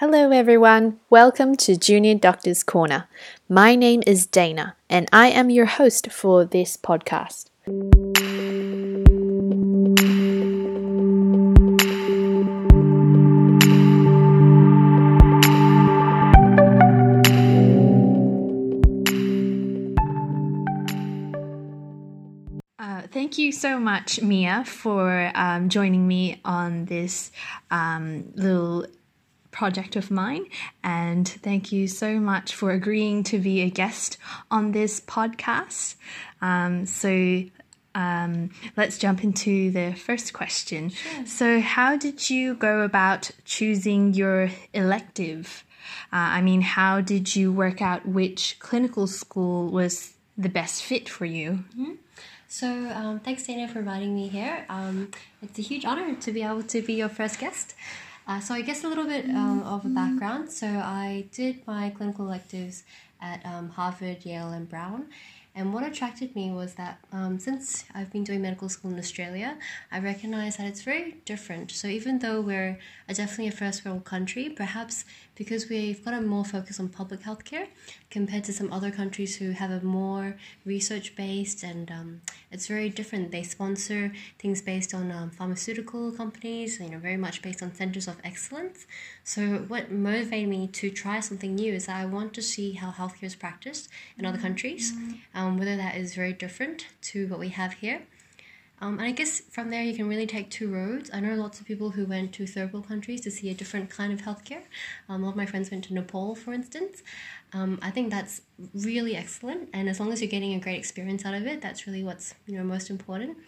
Hello, everyone. Welcome to Junior Doctor's Corner. My name is Dana, and I am your host for this podcast. Uh, thank you so much, Mia, for um, joining me on this um, little project of mine. And thank you so much for agreeing to be a guest on this podcast. Um, so um, let's jump into the first question. Sure. So, how did you go about choosing your elective? Uh, I mean, how did you work out which clinical school was the best fit for you? Mm-hmm. So, um, thanks, Dana, for inviting me here. Um, it's a huge honor to be able to be your first guest. Uh, so, I guess a little bit um, of a background. So, I did my clinical electives at um, Harvard, Yale, and Brown. And what attracted me was that um, since I've been doing medical school in Australia, I recognize that it's very different. So even though we're a, definitely a first world country, perhaps because we've got a more focus on public healthcare compared to some other countries who have a more research based and um, it's very different. They sponsor things based on um, pharmaceutical companies, you know, very much based on centers of excellence. So what motivated me to try something new is that I want to see how healthcare is practiced in other countries. Um, um, whether that is very different to what we have here. Um, and I guess from there you can really take two roads. I know lots of people who went to third world countries to see a different kind of healthcare. Um, a lot of my friends went to Nepal, for instance. Um, I think that's really excellent, and as long as you're getting a great experience out of it, that's really what's you know most important.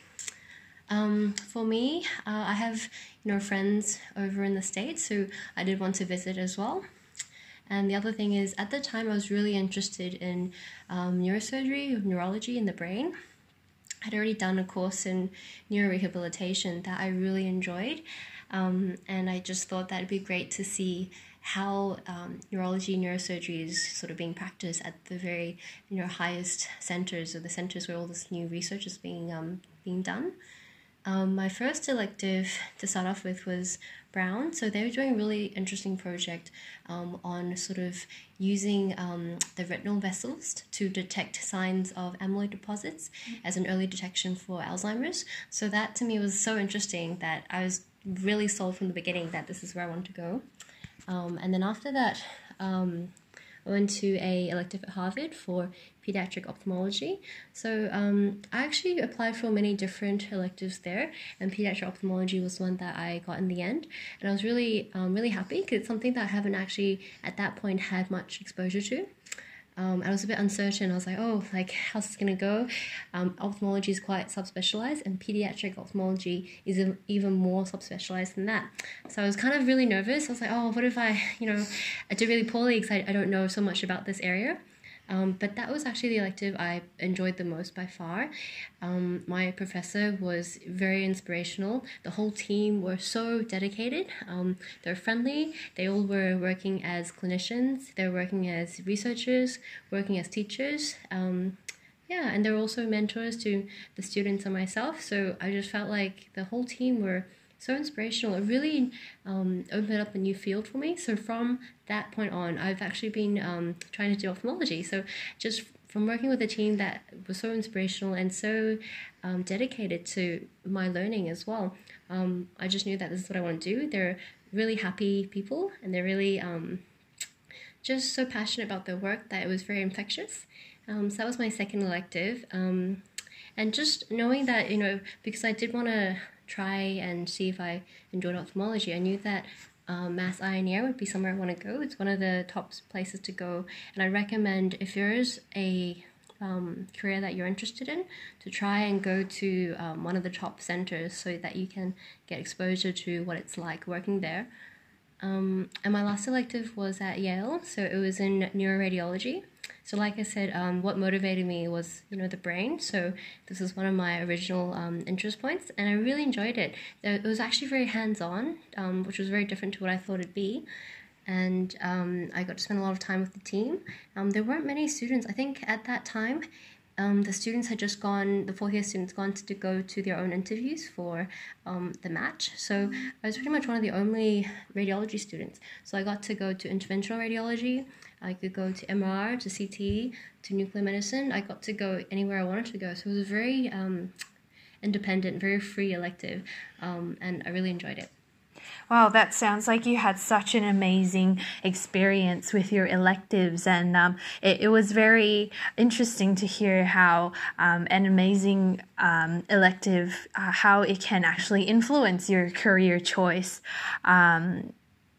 Um, for me, uh, I have you know friends over in the states who I did want to visit as well. And the other thing is, at the time, I was really interested in um, neurosurgery, neurology in the brain. I'd already done a course in neurorehabilitation that I really enjoyed. Um, and I just thought that it'd be great to see how um, neurology neurosurgery is sort of being practiced at the very you know highest centers or the centers where all this new research is being um, being done. Um, my first elective to start off with was Brown. So they were doing a really interesting project um, on sort of using um, the retinal vessels to detect signs of amyloid deposits as an early detection for Alzheimer's. So that to me was so interesting that I was really sold from the beginning that this is where I want to go. Um, and then after that, um, I went to a elective at Harvard for pediatric ophthalmology. So um, I actually applied for many different electives there, and pediatric ophthalmology was one that I got in the end. And I was really, um, really happy because it's something that I haven't actually at that point had much exposure to. Um, I was a bit uncertain. I was like, oh, like, how's this going to go? Um, ophthalmology is quite subspecialized, and pediatric ophthalmology is even more subspecialized than that. So I was kind of really nervous. I was like, oh, what if I, you know, I do really poorly because I, I don't know so much about this area. Um, but that was actually the elective I enjoyed the most by far. Um, my professor was very inspirational. The whole team were so dedicated. Um, they're friendly. They all were working as clinicians. They're working as researchers, working as teachers. Um, yeah, and they're also mentors to the students and myself. So I just felt like the whole team were so inspirational. It really um, opened up a new field for me. So from that point on, I've actually been um, trying to do ophthalmology. So just from working with a team that was so inspirational and so um, dedicated to my learning as well, um, I just knew that this is what I want to do. They're really happy people and they're really um, just so passionate about their work that it was very infectious. Um, so that was my second elective. and just knowing that, you know, because I did want to try and see if I enjoyed ophthalmology. I knew that um, Mass Eye and Ear would be somewhere I want to go. It's one of the top places to go, and I recommend if there is a um, career that you're interested in to try and go to um, one of the top centers so that you can get exposure to what it's like working there. Um, and my last elective was at Yale, so it was in neuroradiology. So, like I said, um, what motivated me was you know the brain. So this is one of my original um, interest points, and I really enjoyed it. It was actually very hands-on, um, which was very different to what I thought it'd be. And um, I got to spend a lot of time with the team. Um, there weren't many students. I think at that time, um, the students had just gone, the fourth year students gone to, to go to their own interviews for um, the match. So I was pretty much one of the only radiology students. So I got to go to interventional radiology. I could go to MR, to CT, to nuclear medicine. I got to go anywhere I wanted to go. So it was very um, independent, very free elective, um, and I really enjoyed it. Wow, that sounds like you had such an amazing experience with your electives, and um, it, it, was very interesting to hear how um, an amazing um, elective, uh, how it can actually influence your career choice. Um,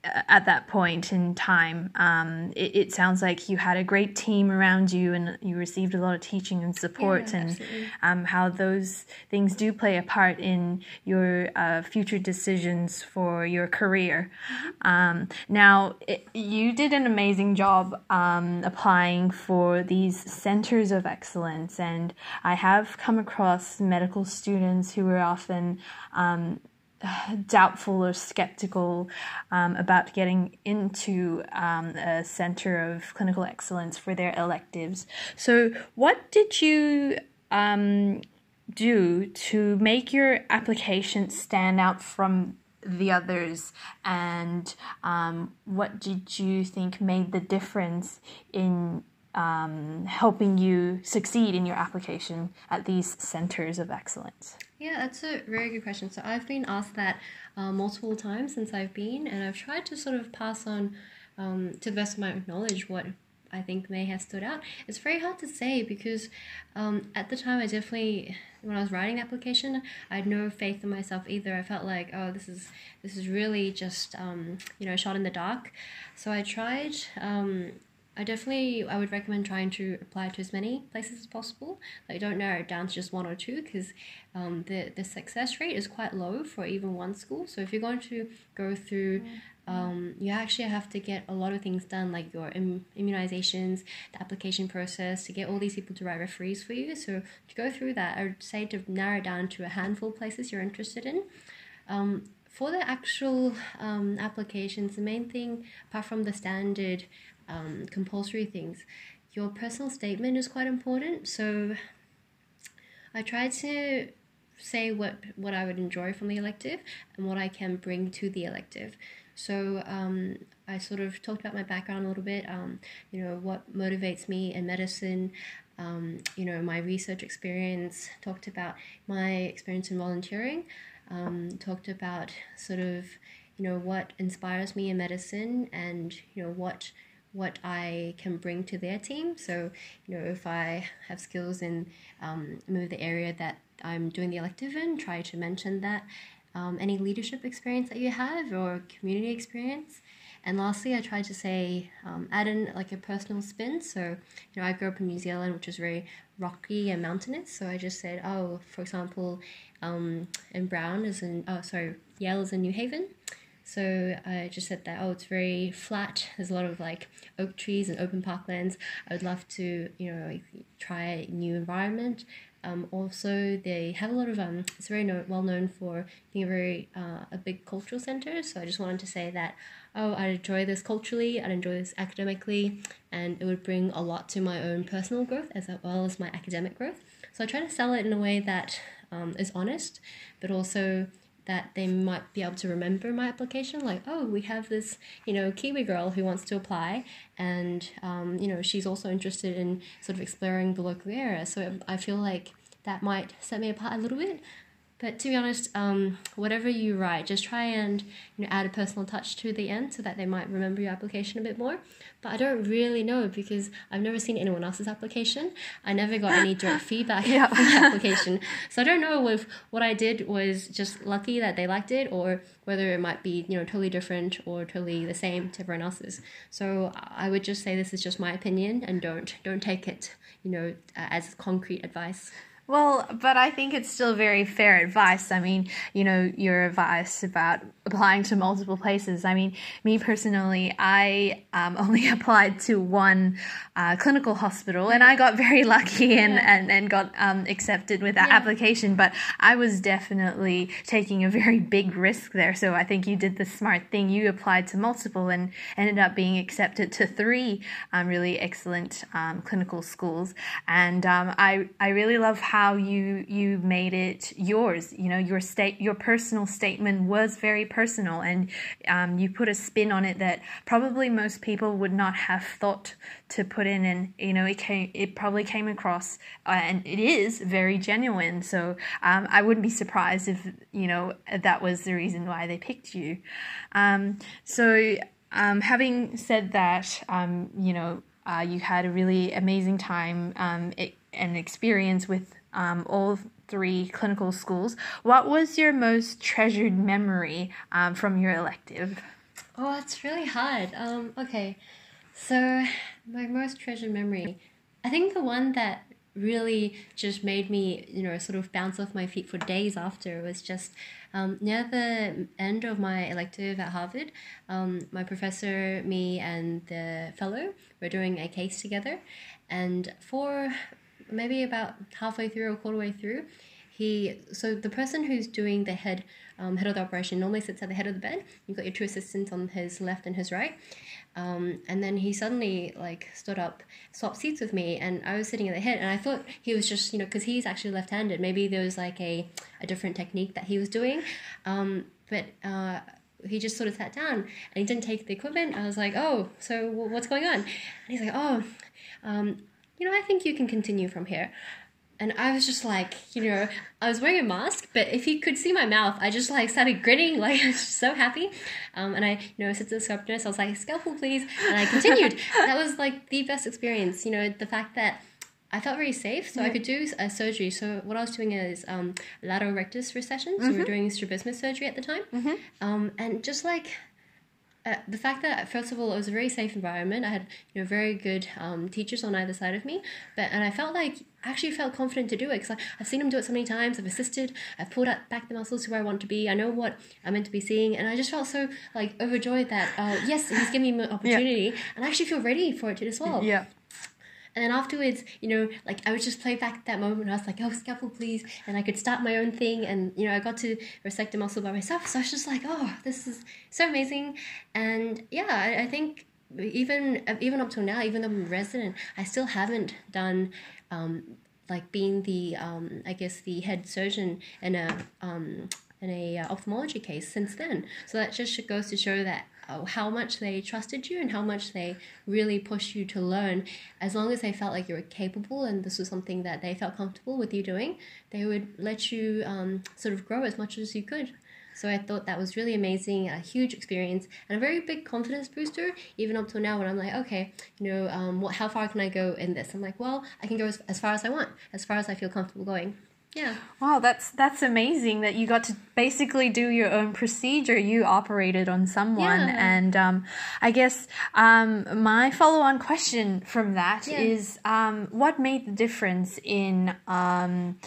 at that point in time. Um, it, it, sounds like you had a great team around you and you received a lot of teaching and support, yeah, and um, how those things do play a part in your uh, future decisions for your career. Mm-hmm. Um, now, it, you did an amazing job um, applying for these centers of excellence, and I have come across medical students who are often um, doubtful or skeptical um, about getting into um, a center of clinical excellence for their electives. So, what did you um, do to make your application stand out from the others, and um, what did you think made the difference in um, helping you succeed in your application at these centers of excellence? Yeah, that's a very good question. So I've been asked that uh, multiple times since I've been, and I've tried to sort of pass on um, to the best of my knowledge what I think may have stood out. It's very hard to say because um, at the time I definitely when I was writing the application I had no faith in myself either. I felt like oh this is this is really just um, you know shot in the dark. So I tried um, I definitely I would recommend trying to apply to as many places as possible. Like don't narrow it down to just one or two because um, the the success rate is quite low for even one school. So if you're going to go through, um, you actually have to get a lot of things done like your Im- immunizations, the application process to get all these people to write referees for you. So to go through that, I would say to narrow down to a handful of places you're interested in. Um, for the actual um, applications, the main thing, apart from the standard um, compulsory things. Your personal statement is quite important. So I tried to say what what I would enjoy from the elective and what I can bring to the elective. So um, I sort of talked about my background a little bit. Um, you know what motivates me in medicine. Um, you know my research experience. Talked about my experience in volunteering. Um, talked about sort of you know what inspires me in medicine and you know what what I can bring to their team. So, you know, if I have skills in um, move the area that I'm doing the elective in, try to mention that. Um, any leadership experience that you have or community experience. And lastly, I try to say, um, add in like a personal spin. So, you know, I grew up in New Zealand, which is very rocky and mountainous. So I just said, oh, for example, um, in Brown is in, oh, sorry, Yale is in New Haven. So I just said that, oh, it's very flat. There's a lot of like oak trees and open parklands. I would love to, you know, like, try a new environment. Um, also, they have a lot of, um, it's very no- well known for being a very, uh, a big cultural center. So I just wanted to say that, oh, I'd enjoy this culturally, I'd enjoy this academically, and it would bring a lot to my own personal growth as well as my academic growth. So I try to sell it in a way that um, is honest, but also that they might be able to remember my application like oh we have this you know kiwi girl who wants to apply and um, you know she's also interested in sort of exploring the local area so i feel like that might set me apart a little bit but to be honest, um, whatever you write, just try and you know add a personal touch to the end so that they might remember your application a bit more. But I don't really know because I've never seen anyone else's application. I never got any direct feedback yeah. from the application, so I don't know if what I did was just lucky that they liked it or whether it might be you know totally different or totally the same to everyone else's. So I would just say this is just my opinion and don't don't take it you know as concrete advice. Well, but I think it's still very fair advice. I mean, you know, your advice about applying to multiple places. I mean, me personally, I um, only applied to one uh, clinical hospital and I got very lucky and, yeah. and, and got um, accepted with that yeah. application. But I was definitely taking a very big risk there. So I think you did the smart thing. You applied to multiple and ended up being accepted to three um, really excellent um, clinical schools. And um, I, I really love how how you you made it yours. You know, your state, your personal statement was very personal, and um, you put a spin on it that probably most people would not have thought to put in. And you know, it came, it probably came across, uh, and it is very genuine. So um, I wouldn't be surprised if you know that was the reason why they picked you. Um, so. Um, having said that, um, you know, uh, you had a really amazing time um, it, and experience with um, all three clinical schools. What was your most treasured memory um, from your elective? Oh, it's really hard. Um, okay, so my most treasured memory, I think the one that really just made me, you know, sort of bounce off my feet for days after was just um, near the end of my elective at Harvard. Um, my professor, me, and the fellow were doing a case together, and for maybe about halfway through or quarter way through, he so the person who's doing the head um, head of the operation normally sits at the head of the bed. You've got your two assistants on his left and his right. Um, and then he suddenly like stood up, swapped seats with me, and I was sitting at the head, and I thought he was just you know because he's actually left-handed. Maybe there was like a a different technique that he was doing, um, but. Uh, he just sort of sat down and he didn't take the equipment. I was like, "Oh, so what's going on?" And he's like, "Oh, um, you know, I think you can continue from here. And I was just like, you know, I was wearing a mask, but if you could see my mouth, I just like started grinning, like I was so happy. Um, and I, you know, said to the scalp nurse, I was like, scalpel, please. And I continued. that was like the best experience, you know, the fact that I felt very safe, so yeah. I could do a surgery. So what I was doing is um, lateral rectus recession. So mm-hmm. we were mm-hmm. doing strabismus surgery at the time, mm-hmm. um, and just like uh, the fact that first of all it was a very safe environment. I had you know very good um, teachers on either side of me but and i felt like I actually felt confident to do it because i've seen them do it so many times i've assisted i've pulled out back the muscles to where i want to be i know what i'm meant to be seeing and i just felt so like overjoyed that uh, yes he's giving me an opportunity yeah. and i actually feel ready for it as well. Yeah and then afterwards, you know, like I would just play back that moment. I was like, oh, scalpel, please. And I could start my own thing. And, you know, I got to resect a muscle by myself. So I was just like, oh, this is so amazing. And yeah, I, I think even even up till now, even though I'm a resident, I still haven't done um, like being the um, I guess the head surgeon in a um, in a uh, ophthalmology case since then. So that just goes to show that how much they trusted you and how much they really pushed you to learn. As long as they felt like you were capable and this was something that they felt comfortable with you doing, they would let you um, sort of grow as much as you could. So I thought that was really amazing, a huge experience, and a very big confidence booster. Even up till now, when I'm like, okay, you know, um, what, how far can I go in this? I'm like, well, I can go as, as far as I want, as far as I feel comfortable going. Yeah. Wow, that's that's amazing that you got to basically do your own procedure. You operated on someone, yeah. and um, I guess um, my follow-on question from that yeah. is, um, what made the difference in, um,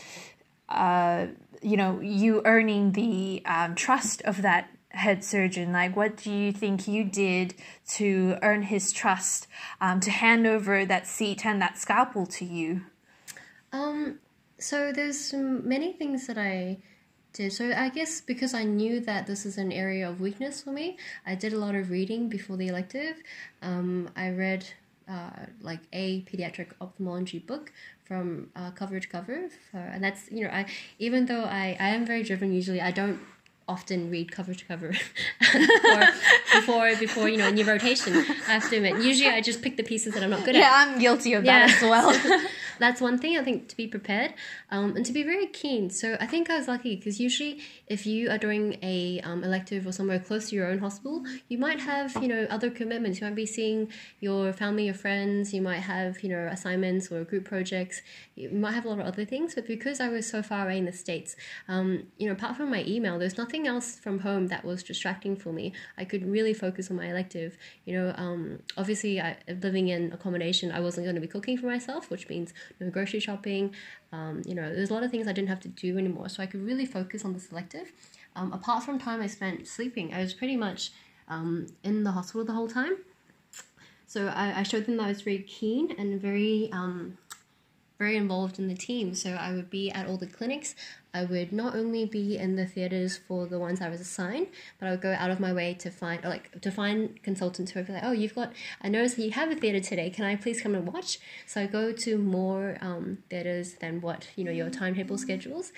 uh, you know, you earning the um, trust of that head surgeon? Like, what do you think you did to earn his trust um, to hand over that seat and that scalpel to you? Um, so there's many things that I did. So I guess because I knew that this is an area of weakness for me, I did a lot of reading before the elective. Um, I read uh, like a pediatric ophthalmology book from uh, cover to cover, for, and that's you know I even though I I am very driven usually I don't often read cover to cover before, before before you know a new rotation. I have to admit, usually I just pick the pieces that I'm not good yeah, at. Yeah, I'm guilty of yeah. that as well. that's one thing I think to be prepared um, and to be very keen. So I think I was lucky because usually if you are doing a um, elective or somewhere close to your own hospital, you might have you know other commitments. You might be seeing your family, your friends. You might have you know assignments or group projects. You might have a lot of other things. But because I was so far away in the states, um, you know, apart from my email, there's nothing else from home that was distracting for me. I could really focus on my elective. You know, um, obviously, I, living in accommodation, I wasn't going to be cooking for myself, which means grocery shopping. Um, you know, there's a lot of things I didn't have to do anymore, so I could really focus on the selective. Um, apart from time I spent sleeping, I was pretty much um, in the hospital the whole time. So I, I showed them that I was very keen and very um, very involved in the team. So I would be at all the clinics. I would not only be in the theaters for the ones I was assigned, but I would go out of my way to find, like, to find consultants who would be like, "Oh, you've got, I noticed that you have a theater today. Can I please come and watch?" So I go to more um, theaters than what you know your timetable schedules.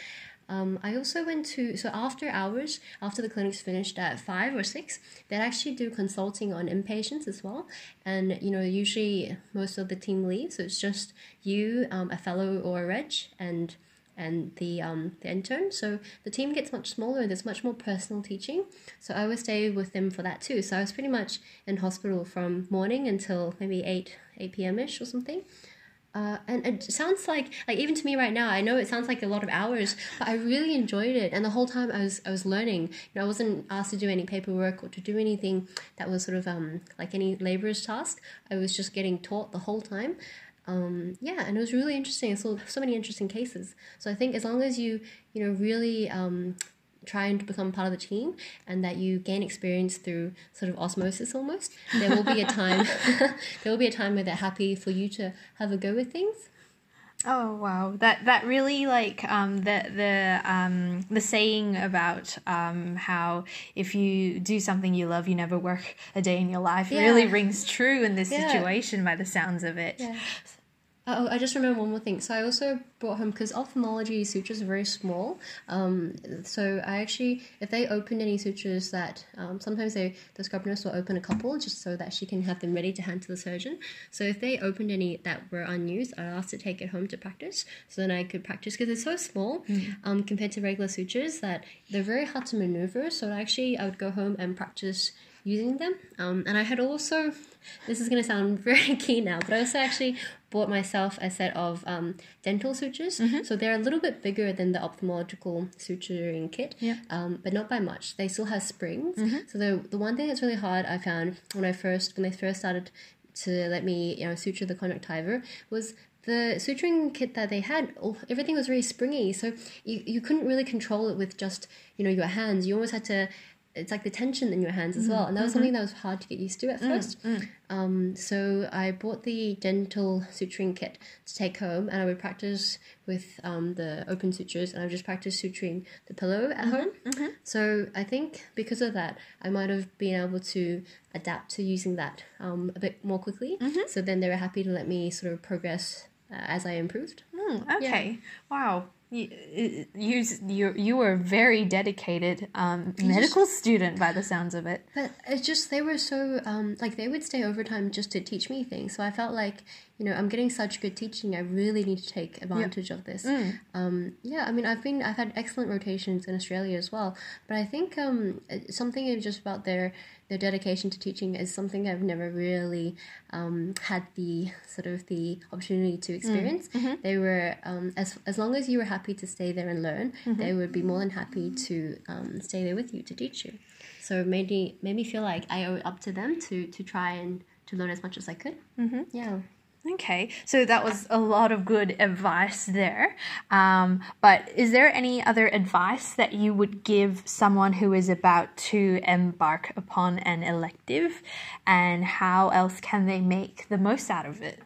Um, I also went to so after hours, after the clinic's finished at five or six, they actually do consulting on inpatients as well. And you know, usually most of the team leaves, so it's just you, um, a fellow or a reg, and and the um, the intern. So the team gets much smaller. There's much more personal teaching. So I always stay with them for that too. So I was pretty much in hospital from morning until maybe eight eight p.m. ish or something. Uh, and it sounds like like even to me right now, I know it sounds like a lot of hours, but I really enjoyed it. And the whole time I was I was learning. You know, I wasn't asked to do any paperwork or to do anything that was sort of um like any laborer's task. I was just getting taught the whole time. Um, yeah, and it was really interesting. I saw so many interesting cases. So I think as long as you you know really um, trying to become part of the team and that you gain experience through sort of osmosis almost there will be a time there will be a time where they're happy for you to have a go with things Oh wow, that that really like um, the the um, the saying about um, how if you do something you love, you never work a day in your life Yeah. really rings true in this Yeah. situation by the sounds of it. Yeah. Oh, I just remember one more thing. So I also brought home because ophthalmology sutures are very small. Um, so I actually, if they opened any sutures that um, sometimes they the scrub nurse will open a couple just so that she can have them ready to hand to the surgeon. So if they opened any that were unused, I asked to take it home to practice. So then I could practice because it's so small um, compared to regular sutures that they're very hard to maneuver. So actually, I would go home and practice using them. Um, and I had also, this is going to sound very key now, but I also actually bought myself a set of um, dental sutures. So they're a little bit bigger than the ophthalmological suturing kit, Yeah. um, but not by much. They still have springs. So the, the one thing that's really hard I found when I first, when they first started to let me, you know, suture the conjunctiva was the suturing kit that they had, oh, everything was very springy, so you, you couldn't really control it with just you know your hands. You almost had to. It's like the tension in your hands as well, and that was something that was hard to get used to at first. Um, so I bought the dental suturing kit to take home, and I would practice with um, the open sutures, and I would just practice suturing the pillow at home. So I think because of that, I might have been able to adapt to using that um, a bit more quickly. So then they were happy to let me sort of progress uh, as I improved. Hmm, okay. Wow. You, you you you were a very dedicated um, medical student by the sounds of it. But it's just they were so um, like they would stay overtime just to teach me things. So I felt like you know I'm getting such good teaching. I really need to take advantage of this. Um, yeah, I mean I've been I've had excellent rotations in Australia as well. But I think um, something just about their their dedication to teaching is something I've never really um, had the sort of the opportunity to experience. They were um, as as long as you were happy to stay there and learn, they would be more than happy to um, stay there with you to teach you. So it made me made me feel like I owe it up to them to to try and to learn as much as I could. Mm-hmm. Yeah. Okay, so that was a lot of good advice there. Um, but is there any other advice that you would give someone who is about to embark upon an elective, and how else can they make the most out of it?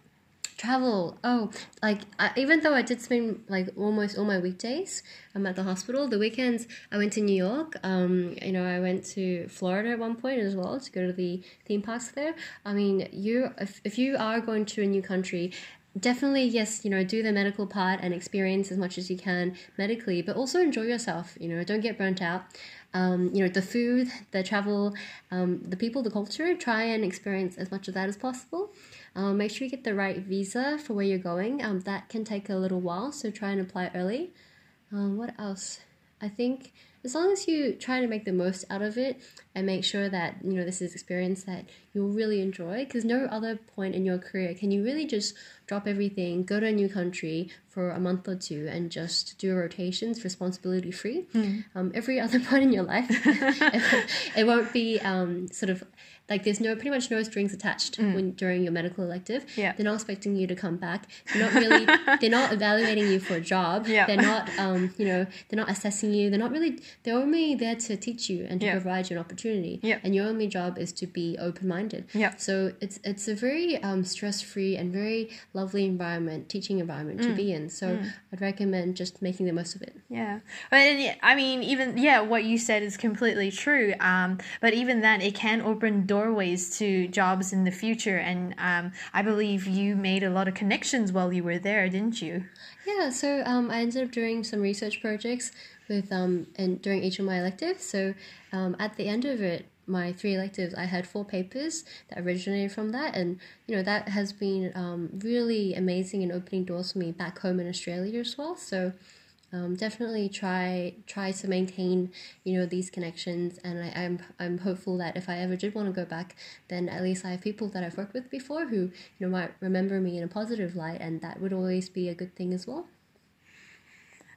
Travel. Oh, like I, even though I did spend like almost all my weekdays I'm at the hospital, the weekends I went to New York. Um, you know, I went to Florida at one point as well to go to the theme parks there. I mean, you if, if you are going to a new country, definitely yes you know do the medical part and experience as much as you can medically but also enjoy yourself you know don't get burnt out. Um, you know the food the travel um, the people the culture try and experience as much of that as possible. Um, make sure you get the right visa for where you're going. Um, that can take a little while so try and apply early. Um, what else I think as long as you try to make the most out of it and make sure that you know this is experience that you'll really enjoy because no other point in your career can you really just drop everything go to a new country for a month or two and just do rotations responsibility free mm. um, every other point in your life it, it, won't be um, sort of like there's no pretty much no strings attached mm. when during your medical elective. Yeah. They're not expecting you to come back. They're not really they're not evaluating you for a job. Yeah. They're not um, you know, they're not assessing you. They're not really they're only there to teach you and to yeah. provide you an opportunity. Yeah. And your only job is to be open minded. Yeah. So it's it's a very um, stress free and very lovely environment, teaching environment mm. to be in. So mm. I'd recommend just making the most of it. Yeah. And I mean even yeah, what you said is completely true. Um, but even then it can open doors doorways to jobs in the future. And um, I believe you made a lot of connections while you were there, didn't you? Yeah, so um, I ended up doing some research projects with um, and during each of my electives. So um, at the end of it, my three electives, I had four papers that originated from that, and you know that has been um, really amazing and opening doors for me back home in Australia as well. So um, definitely try try to maintain you know these connections and I, am I'm, I'm hopeful that if I ever did want to go back then at least I have people that I've worked with before who you know might remember me in a positive light and that would always be a good thing as well.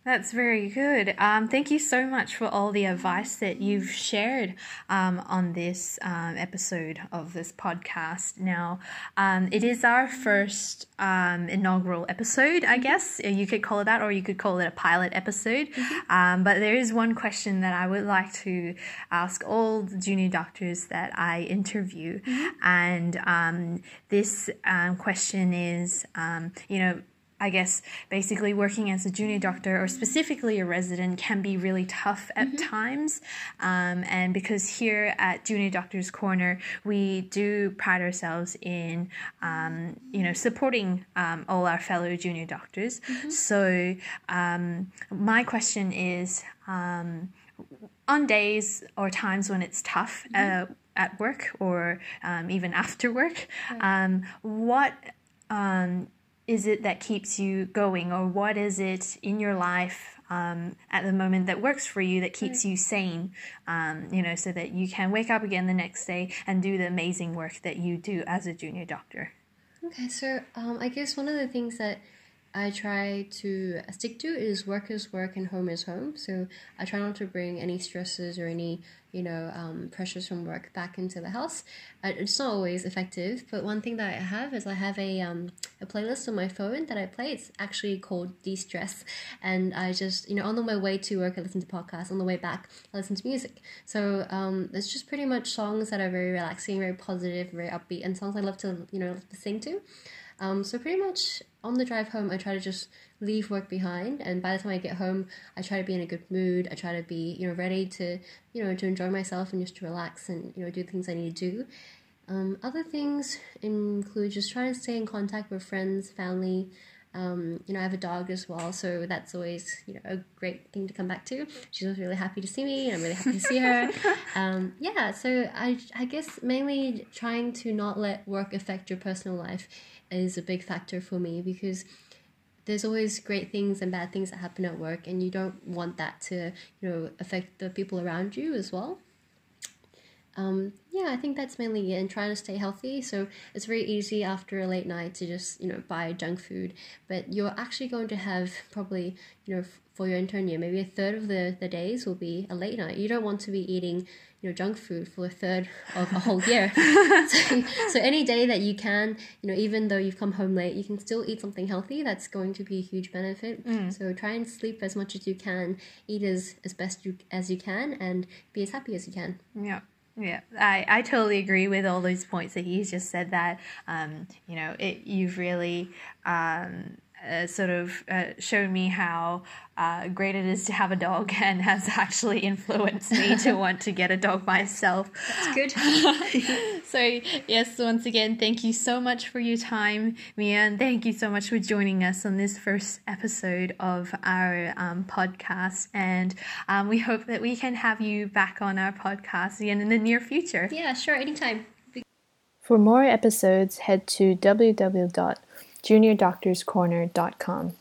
That's very good. Um, thank you so much for all the advice that you've shared um, on this um, episode of this podcast. Now, um, it is our first um, inaugural episode, I guess. You could call it that, or you could call it a pilot episode. Mm-hmm. Um, but there is one question that I would like to ask all the junior doctors that I interview. Mm-hmm. And this question is, you know, I guess basically working as a junior doctor or specifically a resident can be really tough at mm-hmm. times. Um, and because here at Junior Doctors Corner, we do pride ourselves in, um, you know, supporting um, all our fellow junior doctors. Mm-hmm. So um, my question is um, on days or times when it's tough, mm-hmm. uh, at work or um, even after work, what um, is it that keeps you going, or what is it in your life um, at the moment that works for you that keeps you sane? Um, you know, so that you can wake up again the next day and do the amazing work that you do as a junior doctor. Okay, so um, I guess one of the things that I try to stick to is work is work and home is home. So I try not to bring any stresses or any you know um, pressures from work back into the house. it's not always effective, but one thing that I have is I have a um, a playlist on my phone that I play. It's actually called De Stress, and I just you know on my way to work I listen to podcasts. On the way back I listen to music. So um, it's just pretty much songs that are very relaxing, very positive, very upbeat, and songs I love to you know sing to. Um, so pretty much on the drive home, I try to just leave work behind, and by the time I get home, I try to be in a good mood. I try to be you know ready to you know to enjoy myself and just to relax and you know do things I need to do. Um, other things include just trying to stay in contact with friends, family. Um, you know, I have a dog as well, so that's always you know a great thing to come back to. She's always really happy to see me, and I'm really happy to see her. Um, yeah, so I I guess mainly trying to not let work affect your personal life is a big factor for me because there's always great things and bad things that happen at work and you don't want that to you know affect the people around you as well um, yeah i think that's mainly it and trying to stay healthy so it's very easy after a late night to just you know buy junk food but you're actually going to have probably you know for your intern year maybe a third of the, the days will be a late night you don't want to be eating you know junk food for a third of a whole year. so, so any day that you can, you know, even though you've come home late, you can still eat something healthy. That's going to be a huge benefit. Mm. So try and sleep as much as you can, eat as as best you, as you can, and be as happy as you can. Yeah. Yeah, I, I totally agree with all those points that he's just said. That um, you know, it you've really um, uh, sort of uh, shown me how uh, great it is to have a dog and has actually influenced me to want to get a dog myself. That's good. so, yes, once again, thank you so much for your time, Mia, and thank you so much for joining us on this first episode of our um, podcast. And um, we hope that we can have you back on our podcast again in the near future. Yeah, sure, anytime. For more episodes, head to www juniordoctorscorner.com.